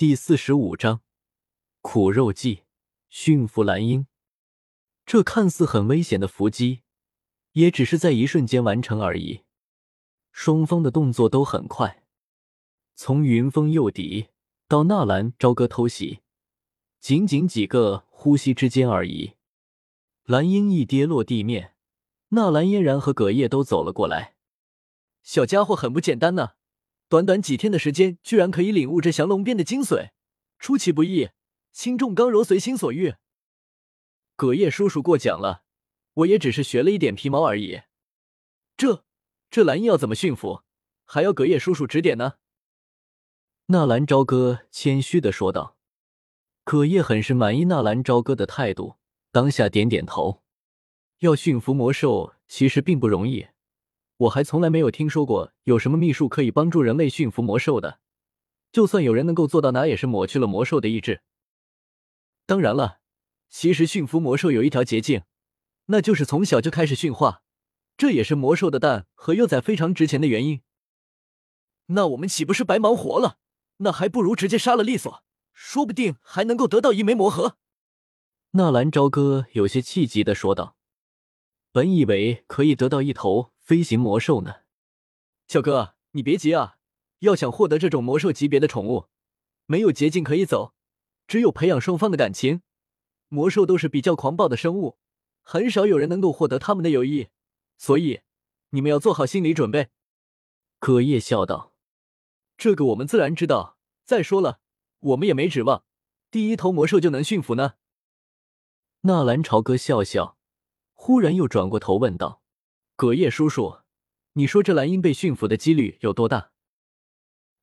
第四十五章苦肉计，驯服蓝鹰。这看似很危险的伏击，也只是在一瞬间完成而已。双方的动作都很快，从云峰诱敌到纳兰朝歌偷袭，仅仅几个呼吸之间而已。蓝鹰一跌落地面，纳兰嫣然和葛叶都走了过来。小家伙很不简单呢，短短几天的时间，居然可以领悟这降龙鞭的精髓，出其不意，轻重刚柔，随心所欲。葛叶叔叔过奖了，我也只是学了一点皮毛而已。这这蓝鹰要怎么驯服，还要葛叶叔叔指点呢？纳兰朝歌谦虚的说道。葛叶很是满意纳兰朝歌的态度，当下点点头。要驯服魔兽，其实并不容易。我还从来没有听说过有什么秘术可以帮助人类驯服魔兽的，就算有人能够做到，那也是抹去了魔兽的意志。当然了，其实驯服魔兽有一条捷径，那就是从小就开始驯化，这也是魔兽的蛋和幼崽非常值钱的原因。那我们岂不是白忙活了？那还不如直接杀了利索，说不定还能够得到一枚魔核。纳兰朝歌有些气急的说道：“本以为可以得到一头。”飞行魔兽呢，小哥，你别急啊！要想获得这种魔兽级别的宠物，没有捷径可以走，只有培养双方的感情。魔兽都是比较狂暴的生物，很少有人能够获得他们的友谊，所以你们要做好心理准备。葛叶笑道：“这个我们自然知道。再说了，我们也没指望第一头魔兽就能驯服呢。”纳兰朝歌笑笑，忽然又转过头问道。葛叶叔叔，你说这蓝鹰被驯服的几率有多大？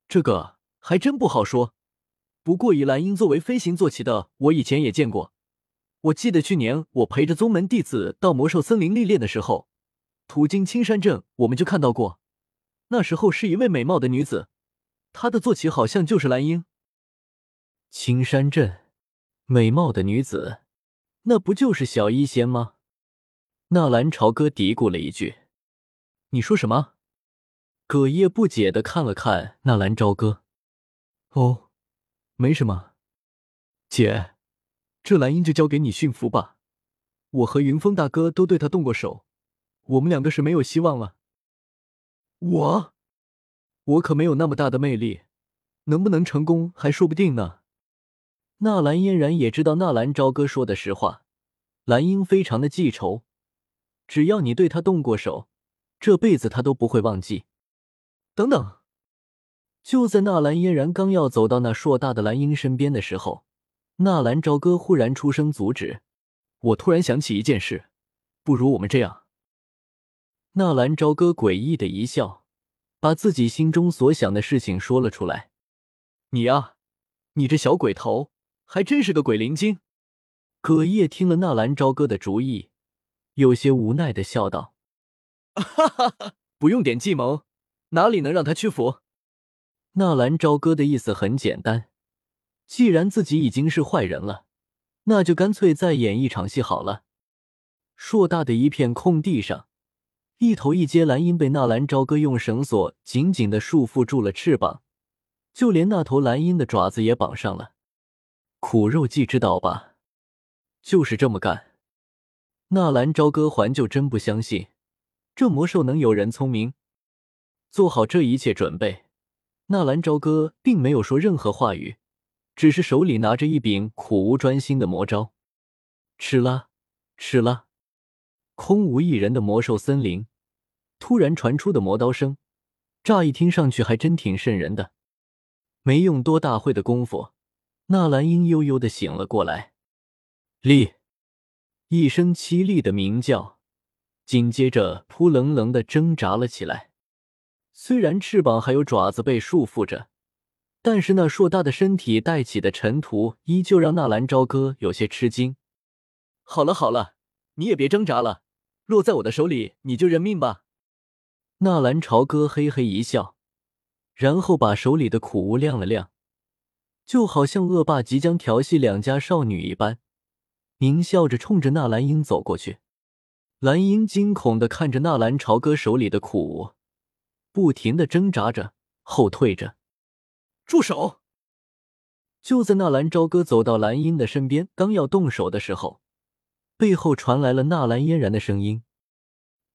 这个还真不好说。不过以蓝鹰作为飞行坐骑的，我以前也见过。我记得去年我陪着宗门弟子到魔兽森林历练的时候，途经青山镇，我们就看到过。那时候是一位美貌的女子，她的坐骑好像就是蓝鹰。青山镇，美貌的女子，那不就是小医仙吗？纳兰朝歌嘀咕了一句：“你说什么？”葛叶不解的看了看纳兰朝歌。“哦，没什么，姐，这蓝鹰就交给你驯服吧。我和云峰大哥都对他动过手，我们两个是没有希望了。我，我可没有那么大的魅力，能不能成功还说不定呢。”纳兰嫣然也知道纳兰朝歌说的实话，蓝鹰非常的记仇。只要你对他动过手，这辈子他都不会忘记。等等，就在纳兰嫣然刚要走到那硕大的蓝鹰身边的时候，纳兰朝歌忽然出声阻止。我突然想起一件事，不如我们这样。纳兰朝歌诡异的一笑，把自己心中所想的事情说了出来。你呀，你这小鬼头，还真是个鬼灵精。葛叶听了纳兰朝歌的主意。有些无奈的笑道：“哈哈哈，不用点计谋，哪里能让他屈服？”纳兰朝歌的意思很简单，既然自己已经是坏人了，那就干脆再演一场戏好了。硕大的一片空地上，一头一阶蓝鹰被纳兰朝歌用绳索紧紧的束缚住了翅膀，就连那头蓝鹰的爪子也绑上了。苦肉计知道吧？就是这么干。纳兰朝歌还就真不相信，这魔兽能有人聪明。做好这一切准备，纳兰朝歌并没有说任何话语，只是手里拿着一柄苦无专心的魔招。哧啦，哧啦，空无一人的魔兽森林，突然传出的魔刀声，乍一听上去还真挺瘆人的。没用多大会的功夫，纳兰英悠悠的醒了过来。立。一声凄厉的鸣叫，紧接着扑棱棱的挣扎了起来。虽然翅膀还有爪子被束缚着，但是那硕大的身体带起的尘土依旧让纳兰朝歌有些吃惊。好了好了，你也别挣扎了，落在我的手里，你就认命吧。纳兰朝歌嘿嘿一笑，然后把手里的苦物亮了亮，就好像恶霸即将调戏两家少女一般。狞笑着冲着纳兰英走过去，蓝英惊恐的看着纳兰朝歌手里的苦无，不停的挣扎着，后退着。住手！就在纳兰朝歌走到蓝英的身边，刚要动手的时候，背后传来了纳兰嫣然的声音。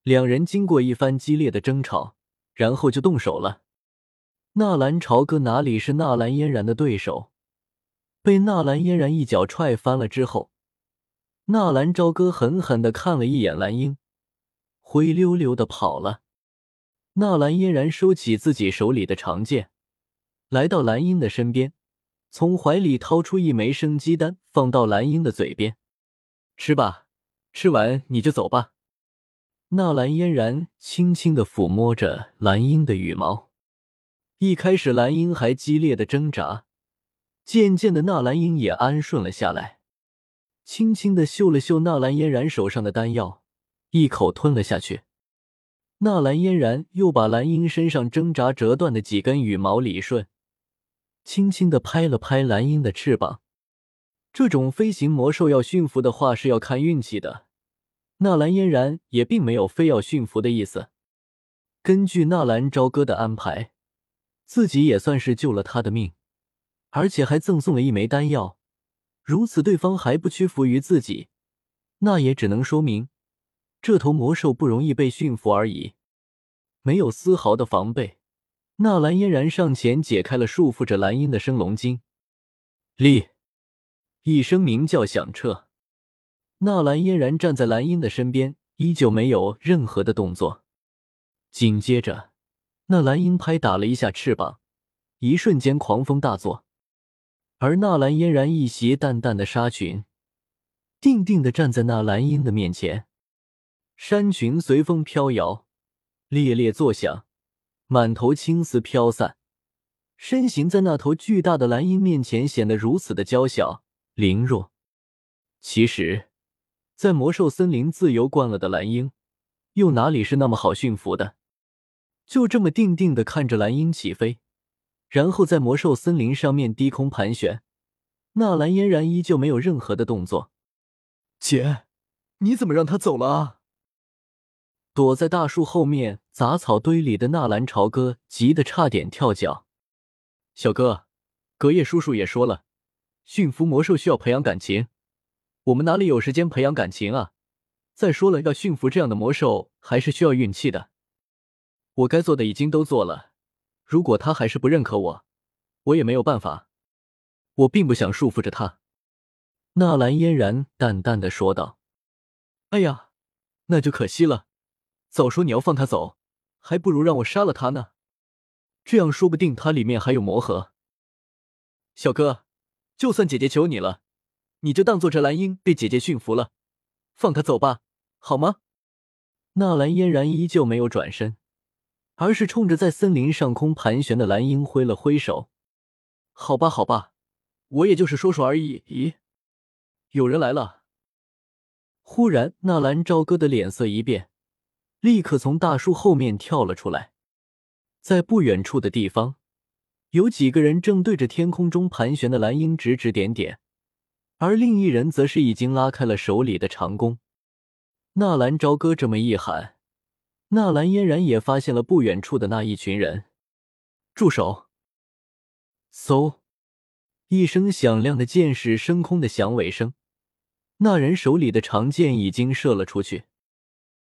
两人经过一番激烈的争吵，然后就动手了。纳兰朝歌哪里是纳兰嫣然的对手？被纳兰嫣然一脚踹翻了之后，纳兰朝歌狠狠的看了一眼蓝英，灰溜溜的跑了。纳兰嫣然收起自己手里的长剑，来到蓝英的身边。从怀里掏出一枚生鸡丹，放到蓝英的嘴边，吃吧，吃完你就走吧。纳兰嫣然轻轻的抚摸着蓝英的羽毛，一开始蓝英还激烈的挣扎，渐渐的纳兰英也安顺了下来，轻轻的嗅了嗅纳兰嫣然手上的丹药，一口吞了下去。纳兰嫣然又把蓝茵身上挣扎折断的几根羽毛理顺。轻轻的拍了拍蓝鹰的翅膀。这种飞行魔兽要驯服的话是要看运气的。纳兰嫣然也并没有非要驯服的意思。根据纳兰朝歌的安排，自己也算是救了他的命，而且还赠送了一枚丹药。如此，对方还不屈服于自己，那也只能说明这头魔兽不容易被驯服而已，没有丝毫的防备。纳兰嫣然上前解开了束缚着蓝鹰的升龙筋，立一声鸣叫响彻。纳兰嫣然站在蓝鹰的身边，依旧没有任何的动作。紧接着，那蓝鹰拍打了一下翅膀，一瞬间狂风大作，而纳兰嫣然一袭淡淡的纱裙，定定的站在那蓝鹰的面前，衫裙随风飘摇，猎猎作响。满头青丝飘散，身形在那头巨大的蓝鹰面前显得如此的娇小灵弱。其实，在魔兽森林自由惯了的蓝鹰，又哪里是那么好驯服的？就这么定定的看着蓝鹰起飞，然后在魔兽森林上面低空盘旋，纳兰嫣然依旧没有任何的动作。姐，你怎么让他走了啊？躲在大树后面杂草堆里的纳兰朝歌急得差点跳脚。小哥，隔夜叔叔也说了，驯服魔兽需要培养感情，我们哪里有时间培养感情啊？再说了，要驯服这样的魔兽还是需要运气的。我该做的已经都做了，如果他还是不认可我，我也没有办法。我并不想束缚着他。”纳兰嫣然淡淡的说道。“哎呀，那就可惜了。”早说你要放他走，还不如让我杀了他呢。这样说不定他里面还有魔核。小哥，就算姐姐求你了，你就当做这蓝鹰被姐姐驯服了，放他走吧，好吗？纳兰嫣然依旧没有转身，而是冲着在森林上空盘旋的蓝鹰挥了挥手。好吧，好吧，我也就是说说而已。咦，有人来了！忽然，纳兰朝歌的脸色一变。立刻从大树后面跳了出来，在不远处的地方，有几个人正对着天空中盘旋的蓝鹰指指点点，而另一人则是已经拉开了手里的长弓。纳兰朝歌这么一喊，纳兰嫣然也发现了不远处的那一群人。住手！嗖，一声响亮的箭矢升空的响尾声，那人手里的长剑已经射了出去。